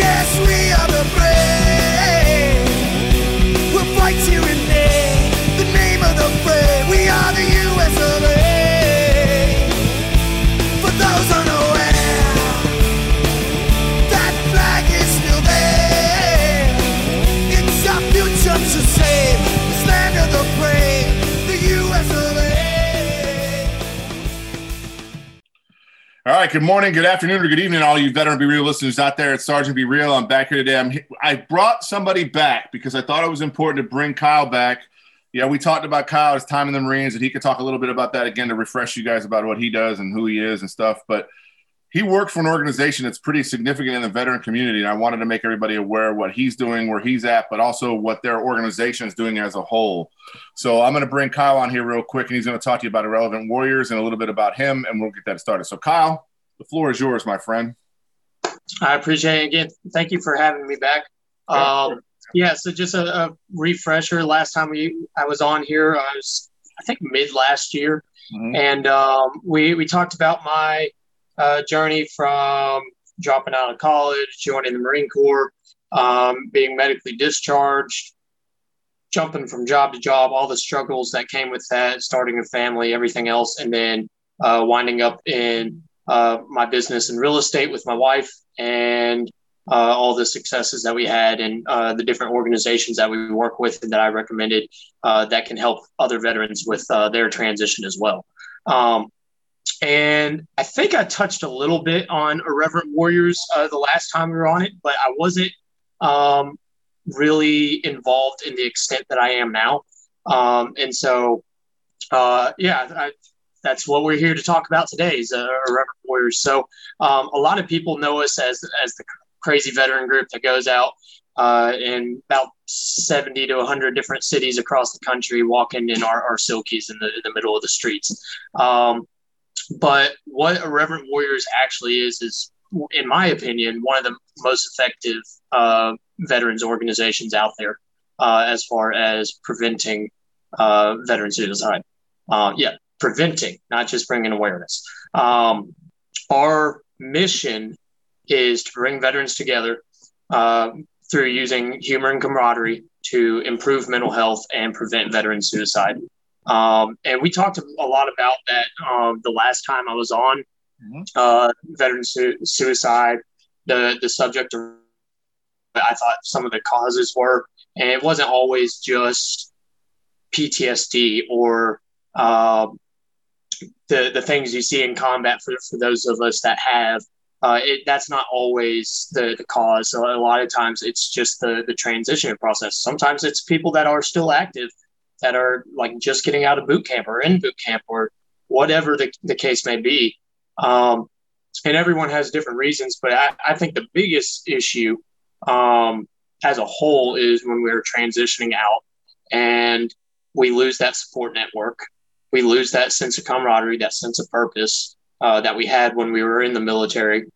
Yes, we are the brave. We'll fight you right. Good morning, good afternoon, or good evening, all you veteran Be Real listeners out there. It's Sergeant Be Real. I'm back here today. I'm, I brought somebody back because I thought it was important to bring Kyle back. Yeah, we talked about Kyle, his time in the Marines, and he could talk a little bit about that again to refresh you guys about what he does and who he is and stuff. But he worked for an organization that's pretty significant in the veteran community, and I wanted to make everybody aware what he's doing, where he's at, but also what their organization is doing as a whole. So I'm going to bring Kyle on here real quick, and he's going to talk to you about Irreverent Warriors and a little bit about him, and we'll get that started. So, Kyle, the floor is yours, my friend. I appreciate it again. Thank you for having me back. Yeah, Um, yeah, so just a, a refresher. Last time we I was on here, I was I think mid last year, Mhm. and um, we we talked about my uh, journey from dropping out of college, joining the Marine Corps, um, being medically discharged, jumping from job to job, all the struggles that came with that, starting a family, everything else, and then uh, winding up in uh, my business in real estate with my wife and uh, all the successes that we had and uh, the different organizations that we work with and that I recommended uh, that can help other veterans with uh, their transition as well. Um, and I think I touched a little bit on Irreverent Warriors uh, the last time we were on it, but I wasn't um, really involved in the extent that I am now. Um, and so, uh, yeah, I, that's what we're here to talk about today is uh, Irreverent Warriors. So um, a lot of people know us as as the crazy veteran group that goes out uh, in about 70 to 100 different cities across the country, walking in our, our silkies in the, in the middle of the streets. Um, but what Irreverent Warriors actually is, is, in my opinion, one of the most effective uh, veterans organizations out there uh, as far as preventing uh, veteran suicide. Uh, yeah, preventing, not just bringing awareness. Um, our mission is to bring veterans together uh, through using humor and camaraderie to improve mental health and prevent veteran suicide. Um, and we talked a lot about that um, the last time I was on Mhm. uh, veteran su- suicide, the the subject of I thought some of the causes were, and it wasn't always just PTSD or uh, the the things you see in combat for, for those of us that have. Uh, it, that's not always the, the cause. So a lot of times it's just the, the transition process. Sometimes it's people that are still active that are like just getting out of boot camp or in boot camp or whatever the, the case may be. Um, and everyone has different reasons, but I, I think the biggest issue um, as a whole is when we're transitioning out and we lose that support network. We lose that sense of camaraderie, that sense of purpose uh, that we had when we were in the military,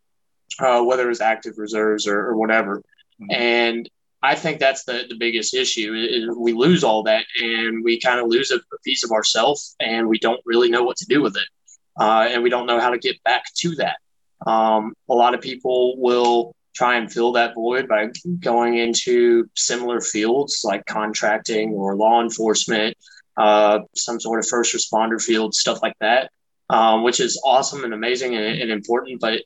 uh, whether it was active reserves or, or whatever. Mhm. And I think that's the, the biggest issue is we lose all that and we kind of lose a, a piece of ourselves and we don't really know what to do with it. Uh, and we don't know how to get back to that. Um, a lot of people will try and fill that void by going into similar fields like contracting or law enforcement, uh, some sort of first responder field, stuff like that, um, which is awesome and amazing and, and important, but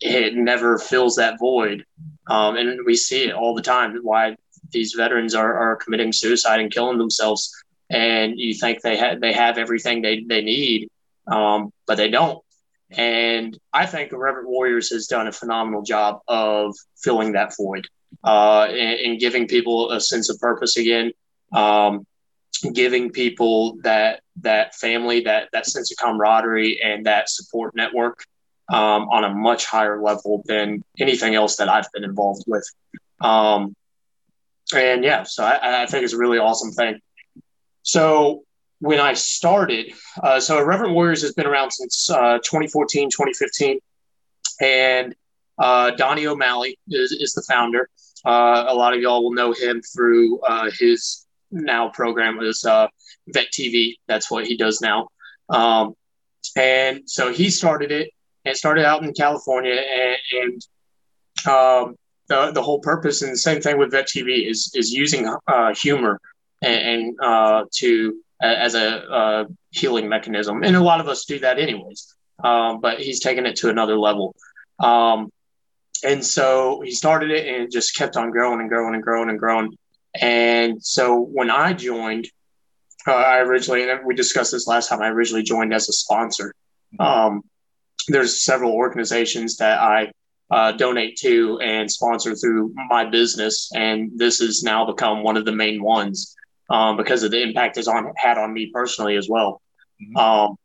it never fills that void. Um, and we see it all the time why these veterans are, are committing suicide and killing themselves. And you think they, ha- they have everything they, they need, um, but they don't. And I think the Irreverent Warriors has done a phenomenal job of filling that void uh, and, and giving people a sense of purpose again, um, giving people that that family, that that sense of camaraderie, and that support network um, on a much higher level than anything else that I've been involved with. Um, and yeah, so I, I think it's a really awesome thing. So when I started, uh, so Irreverent Warriors has been around since uh, 2014, 2015. And uh, Donnie O'Malley is, is the founder. Uh, a lot of y'all will know him through uh, his now program is uh, Vet TV. That's what he does now. Um, and so he started it and started out in California. And, and um, the, the whole purpose and the same thing with Vet TV is, is using uh, humor and, and uh, to as a uh, healing mechanism. And a lot of us do that anyways. Um, but he's taken it to another level. Um, and so he started it and it just kept on growing and growing and growing and growing. And so when I joined, uh, I originally, and we discussed this last time, I originally joined as a sponsor. Um, there's several organizations that I uh, donate to and sponsor through my business. And this has now become one of the main ones um, because of the impact it's on had on me personally as well. Mm-hmm. Um,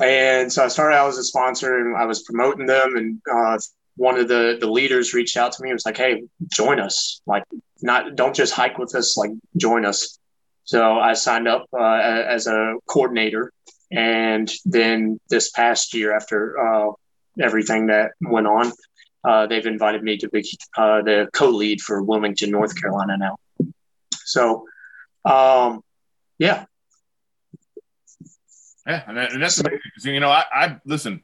and so I started out as a sponsor and I was promoting them. And uh, one of the, the leaders reached out to me and was like, Hey, join us. Like, not, don't just hike with us, like, join us. So I signed up uh, as a coordinator. And then this past year, after uh, everything that went on, uh, they've invited me to be uh, the co lead for Wilmington, North Carolina now. So, um, yeah, yeah, and, that, and that's amazing. You know, I, I listen.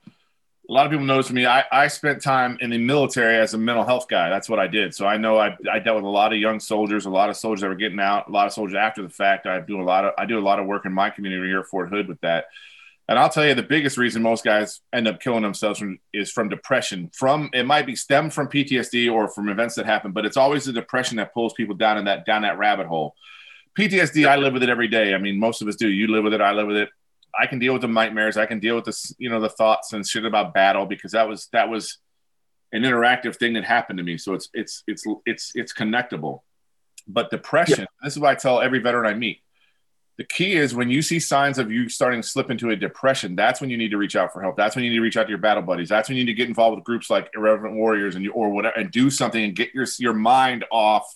A lot of people notice me. I, I spent time in the military as a mental health guy. That's what I did. So I know I, I dealt with a lot of young soldiers, a lot of soldiers that were getting out, a lot of soldiers after the fact. I do a lot of I do a lot of work in my community here at Fort Hood with that. And I'll tell you, the biggest reason most guys end up killing themselves from, is from depression. From it might be stemmed from PTSD or from events that happen, but it's always the depression that pulls people down in that down that rabbit hole. PTSD, I live with it every day. I mean, most of us do. You live with it. I live with it. I can deal with the nightmares. I can deal with this, you know, the thoughts and shit about battle because that was that was an interactive thing that happened to me. So it's it's it's it's it's connectable. But depression, yeah. this is why I tell every veteran I meet. The key is when you see signs of you starting to slip into a depression, that's when you need to reach out for help. That's when you need to reach out to your battle buddies. That's when you need to get involved with groups like Irreverent Warriors and you, or whatever and do something and get your your mind off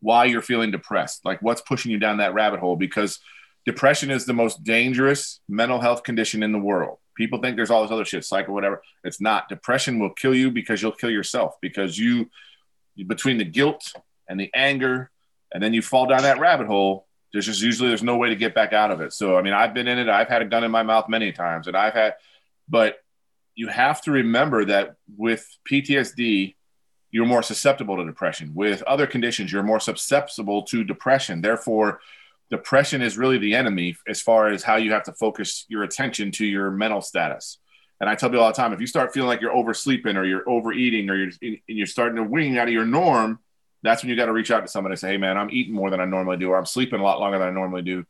why you're feeling depressed. Like what's pushing you down that rabbit hole because depression is the most dangerous mental health condition in the world. People think there's all this other shit, psycho, whatever. It's not. Depression will kill you because you'll kill yourself because you, between the guilt and the anger, and then you fall down that rabbit hole. There's just usually there's no way to get back out of it. So I mean, I've been in it. I've had a gun in my mouth many times, and I've had, but you have to remember that with PTSD, you're more susceptible to depression. With other conditions, you're more susceptible to depression. Therefore, depression is really the enemy as far as how you have to focus your attention to your mental status. And I tell people all the time, if you start feeling like you're oversleeping or you're overeating or you're you're starting to wing out of your norm, that's when you got to reach out to somebody and say, "Hey, man, I'm eating more than I normally do, or I'm sleeping a lot longer than I normally do.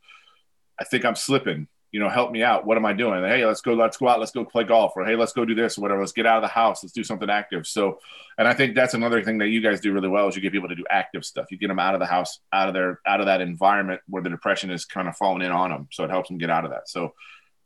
I think I'm slipping you know, help me out. What am I doing? Hey, let's go, let's go out, let's go play golf, or hey, let's go do this or whatever. Let's get out of the house. Let's do something active. So, and I think that's another thing that you guys do really well is you get people to do active stuff. You get them out of the house, out of their, out of that environment where the depression is kind of falling in on them. So it helps them get out of that. So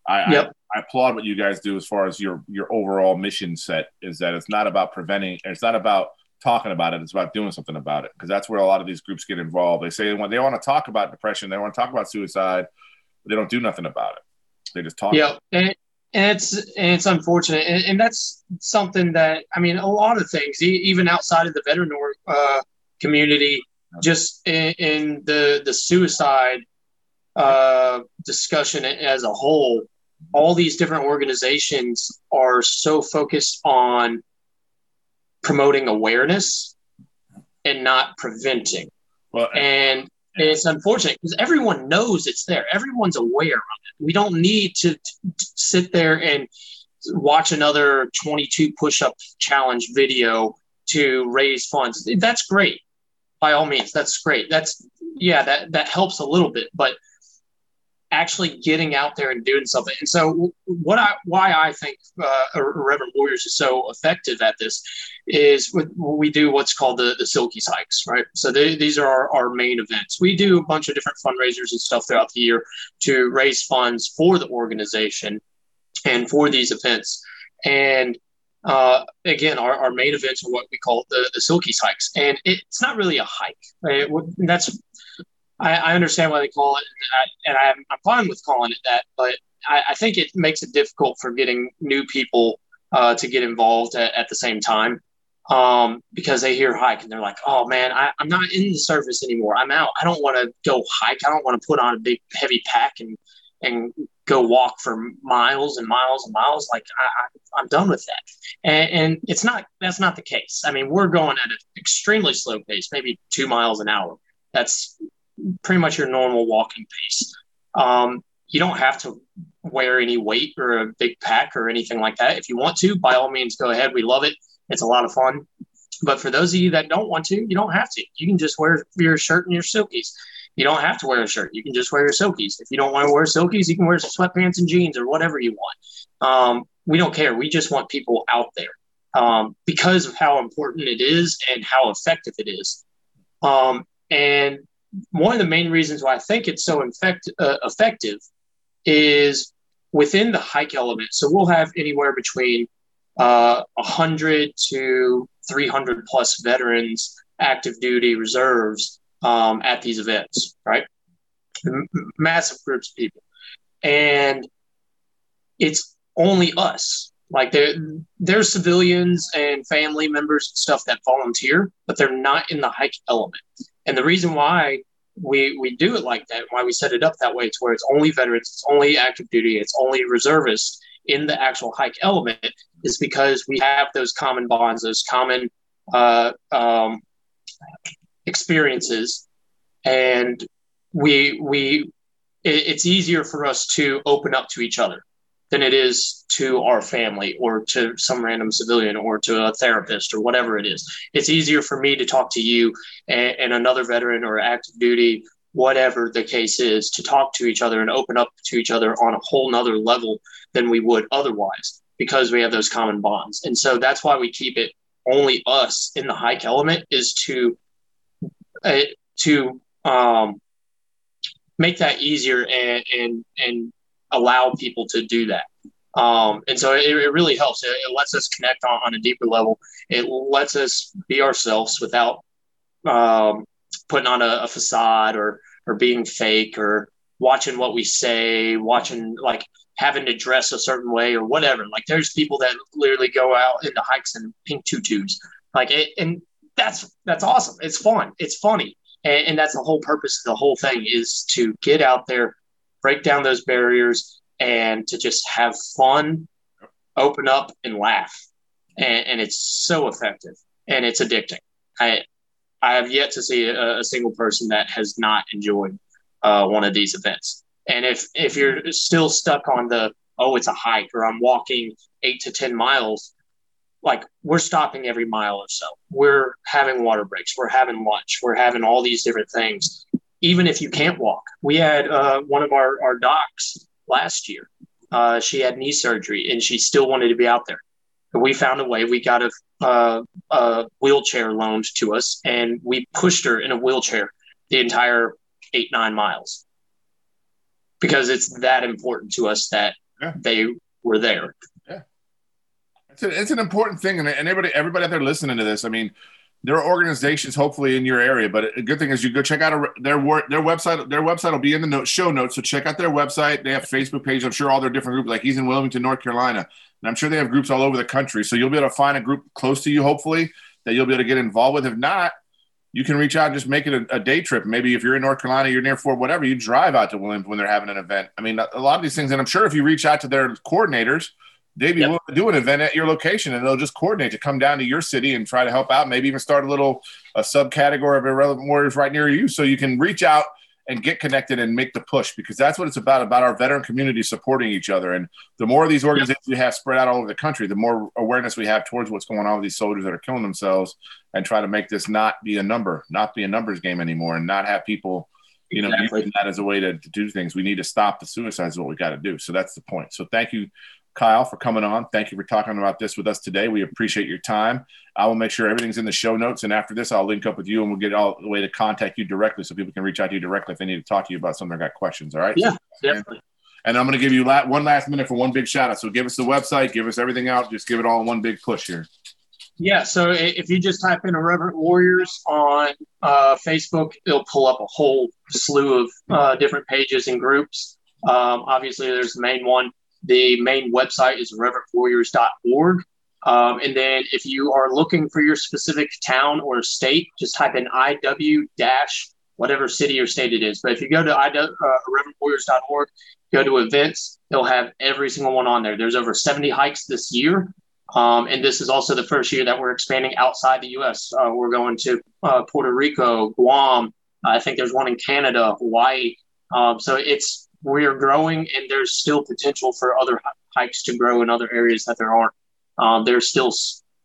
I, yep. I, I applaud what you guys do as far as your your overall mission set is that it's not about preventing, it's not about talking about it. It's about doing something about it because that's where a lot of these groups get involved. They say they want, they want to talk about depression, they want to talk about suicide, they don't do nothing about it. They just talk. Yeah, and, and it's and it's unfortunate, and, and, that's something that I mean, a lot of things, even outside of the veteran uh, community, just in, in, the the suicide uh, discussion as a whole, all these different organizations are so focused on promoting awareness and not preventing. Well, and and it's unfortunate because everyone knows it's there. Everyone's aware of it. We don't need to, to, sit there and watch another 22 push up challenge video to raise funds. That's great. By all means, that's great. That's yeah, that that helps a little bit, but actually getting out there and doing something. And so, what I why I think uh, Irreverent Warriors is so effective at this is we do what's called the the Silky Hikes, right? So they, these are our, our main events. We do a bunch of different fundraisers and stuff throughout the year to raise funds for the organization and for these events. And uh, again, our, our main events are what we call the the Silkies hikes, and it's not really a hike. Right? That's I, I, understand why they call it, and, I, am fine with calling it that. But I, I, think it makes it difficult for getting new people uh, to get involved at, at the same time um, because they hear hike and they're like, "Oh man, I, am not in the surface anymore. I'm out. I don't want to go hike. I don't want to put on a big heavy pack and and go walk for miles and miles and miles. Like I, am done with that. And, and, it's not that's not the case. I mean, we're going at an extremely slow pace, maybe two miles an hour. That's pretty much your normal walking pace. Um, you don't have to wear any weight or a big pack or anything like that. If you want to, by all means, go ahead. We love it. It's a lot of fun. But for those of you that don't want to, you don't have to. You can just wear your shirt and your silkies. You don't have to wear a shirt. You can just wear your silkies. If you don't want to wear silkies, you can wear sweatpants and jeans or whatever you want. Um, we don't care. We just want people out there um, because of how important it is and how effective it is. Um, and one of the main reasons why I think it's so infect, uh, effective is within the hike element. So we'll have anywhere between uh, 100 to 300 plus veterans, active duty reserves um, at these events, right? M- massive groups of people. And it's only us. Like there, there's civilians and family members and stuff that volunteer, but they're not in the hike element. And the reason why we we do it like that, why we set it up that way, to where it's only veterans, it's only active duty, it's only reservists in the actual hike element, is because we have those common bonds, those common uh, um, experiences, and we we it, it's easier for us to open up to each other than it is to our family or to some random civilian or to a therapist or whatever it is. It's easier for me to talk to you and, and, another veteran or active duty, whatever the case is, to talk to each other and open up to each other on a whole nother level than we would otherwise because we have those common bonds. And so that's why we keep it only us in the hike element is to uh, to um, make that easier and and and allow people to do that. Um, and so it, it really helps. It, it, lets us connect on, on a deeper level. It lets us be ourselves without um, putting on a, a facade or or being fake or watching what we say, watching like having to dress a certain way or whatever. Like there's people that literally go out into hikes in pink tutus. Like it, and that's that's awesome. It's fun. It's funny. And, and that's the whole purpose of the whole thing is to get out there, break down those barriers, and to just have fun, open up, and laugh. And, and it's so effective and it's addicting. I I have yet to see a, a single person that has not enjoyed uh, one of these events. And if if you're still stuck on the oh it's a hike or I'm walking eight to ten miles, like we're stopping every mile or so. We're having water breaks. We're having lunch. We're having all these different things. Even if you can't walk, we had uh, one of our our docs last year. Uh, she had knee surgery and she still wanted to be out there. But we found a way. We got a, uh, a wheelchair loaned to us, and we pushed her in a wheelchair the entire eight nine miles because it's that important to us that yeah. they were there. Yeah, it's, a, it's an important thing, and anybody, everybody out there listening to this, I mean, there are organizations hopefully in your area, but a good thing is you go check out a, their their website. Their website will be in the note, show notes, so check out their website. They have Facebook page. I'm sure all their different groups, like he's in Wilmington, North Carolina, and I'm sure they have groups all over the country. So you'll be able to find a group close to you, hopefully, that you'll be able to get involved with. If not, you can reach out and just make it a, a, day trip. Maybe if you're in North Carolina, you're near Fort, whatever, you drive out to Williams when they're having an event. I mean, a lot of these things, and I'm sure if you reach out to their coordinators, they'd be yep. willing to do an event at your location and they'll just coordinate to come down to your city and try to help out. Maybe even start a little a subcategory of Irreverent Warriors right near you, so you can reach out and get connected and make the push because that's what it's about about our veteran community supporting each other and the more of these organizations we have spread out all over the country the more awareness we have towards what's going on with these soldiers that are killing themselves and try to make this not be a number not be a numbers game anymore and not have people you know exactly. using that as a way to, to do things we need to stop the suicides is what we got to do so that's the point so thank you Kyle, for coming on. Thank you for talking about this with us today. We appreciate your time. I will make sure everything's in the show notes. And after this, I'll link up with you and we'll get all the way to contact you directly so people can reach out to you directly if they need to talk to you about something or got questions. All right. Yeah, definitely. And I'm going to give you one last minute for one big shout out. So give us the website, give us everything out. Just give it all in one big push here. Yeah, so if you just type in Irreverent Warriors on uh, Facebook, it'll pull up a whole slew of uh, different pages and groups. Um, obviously, there's the main one. The main website is irreverentwarriors.org. Um, and then if you are looking for your specific town or state, just type in IW dash whatever city or state it is. But if you go to IW, uh, irreverentwarriors.org, go to events, they'll have every single one on there. There's over 70 hikes this year. Um, and this is also the first year that we're expanding outside the U.S. Uh, we're going to uh, Puerto Rico, Guam. I think there's one in Canada, Hawaii. Um, so it's we're growing, and there's still potential for other hikes to grow in other areas that there aren't. Um, there's still,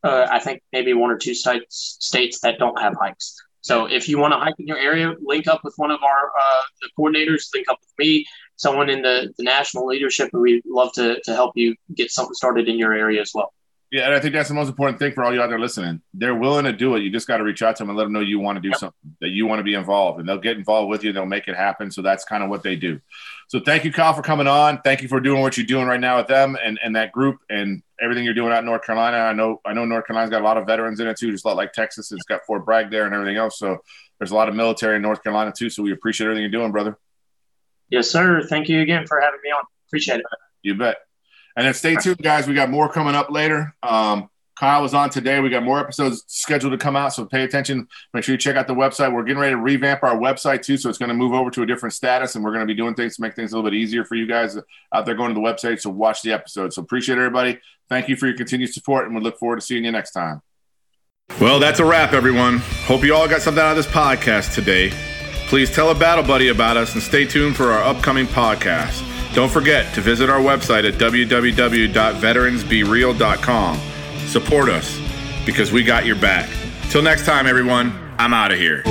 uh, I think, maybe one or two states states that don't have hikes. So if you want to hike in your area, link up with one of our uh, the coordinators. Link up with me, someone in the, the national leadership, and we'd love to to help you get something started in your area as well. Yeah, and I think that's the most important thing for all you out there listening. They're willing to do it. You just got to reach out to them and let them know you want to do yep. something, that you want to be involved, and they'll get involved with you. They'll make it happen. So that's kind of what they do. So thank you, Kyle, for coming on. Thank you for doing what you're doing right now with them and, and that group and everything you're doing out in North Carolina. I know I know North Carolina's got a lot of veterans in it too, just a lot like Texas. It's got Fort Bragg there and everything else. So there's a lot of military in North Carolina too. So we appreciate everything you're doing, brother. Yes, sir. Thank you again for having me on. Appreciate it. You bet. And then stay tuned, guys. We got more coming up later. Um, Kyle was on today. We got more episodes scheduled to come out, so pay attention. Make sure you check out the website. We're getting ready to revamp our website too, so it's going to move over to a different status, and we're going to be doing things to make things a little bit easier for you guys out there going to the website. So watch the episode. So appreciate everybody. Thank you for your continued support, and we look forward to seeing you next time. Well, that's a wrap, everyone. Hope you all got something out of this podcast today. Please tell a battle buddy about us and stay tuned for our upcoming podcast. Don't forget to visit our website at www.veteransbereal.com Support us because we got your back. Till next time, everyone, I'm out of here.